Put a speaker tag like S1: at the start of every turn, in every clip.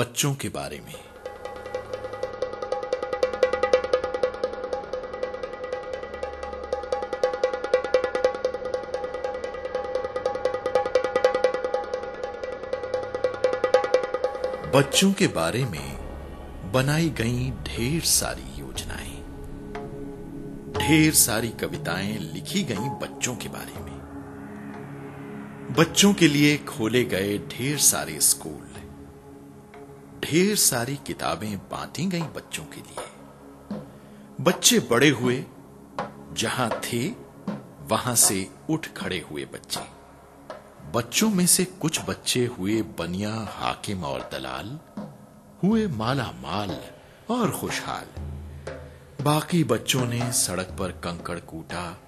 S1: बच्चों के बारे में। बच्चों के बारे में बनाई गई ढेर सारी योजनाएँ। ढेर सारी कविताएँ लिखी गई बच्चों के बारे में। बच्चों के लिए खोले गए ढेर सारे स्कूल। ढेर सारी किताबें बांटी गई बच्चों के लिए। बच्चे बड़े हुए, जहाँ थे, वहाँ से उठ खड़े हुए बच्चे। बच्चों में से कुछ बच्चे हुए बनिया, हाकिम और दलाल, हुए माला माल और खुशहाल। बाकी बच्चों ने सड़क पर कंकड़ कूटा,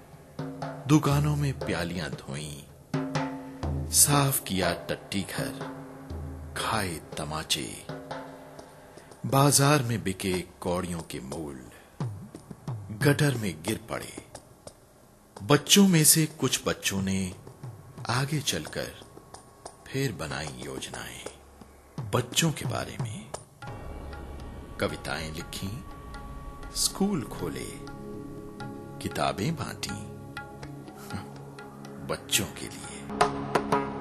S1: दुकानों में प्यालियाँ धोई, साफ़ किया टट्टी घर, खाए तमाचे। बाज़ार में बिके कौड़ियों के मूल गटर में गिर पड़े। बच्चों में से कुछ बच्चों ने आगे चलकर फिर बनाई योजनाएँ। बच्चों के बारे में कविताएँ लिखी, स्कूल खोले, किताबें बांटी, बच्चों के लिए।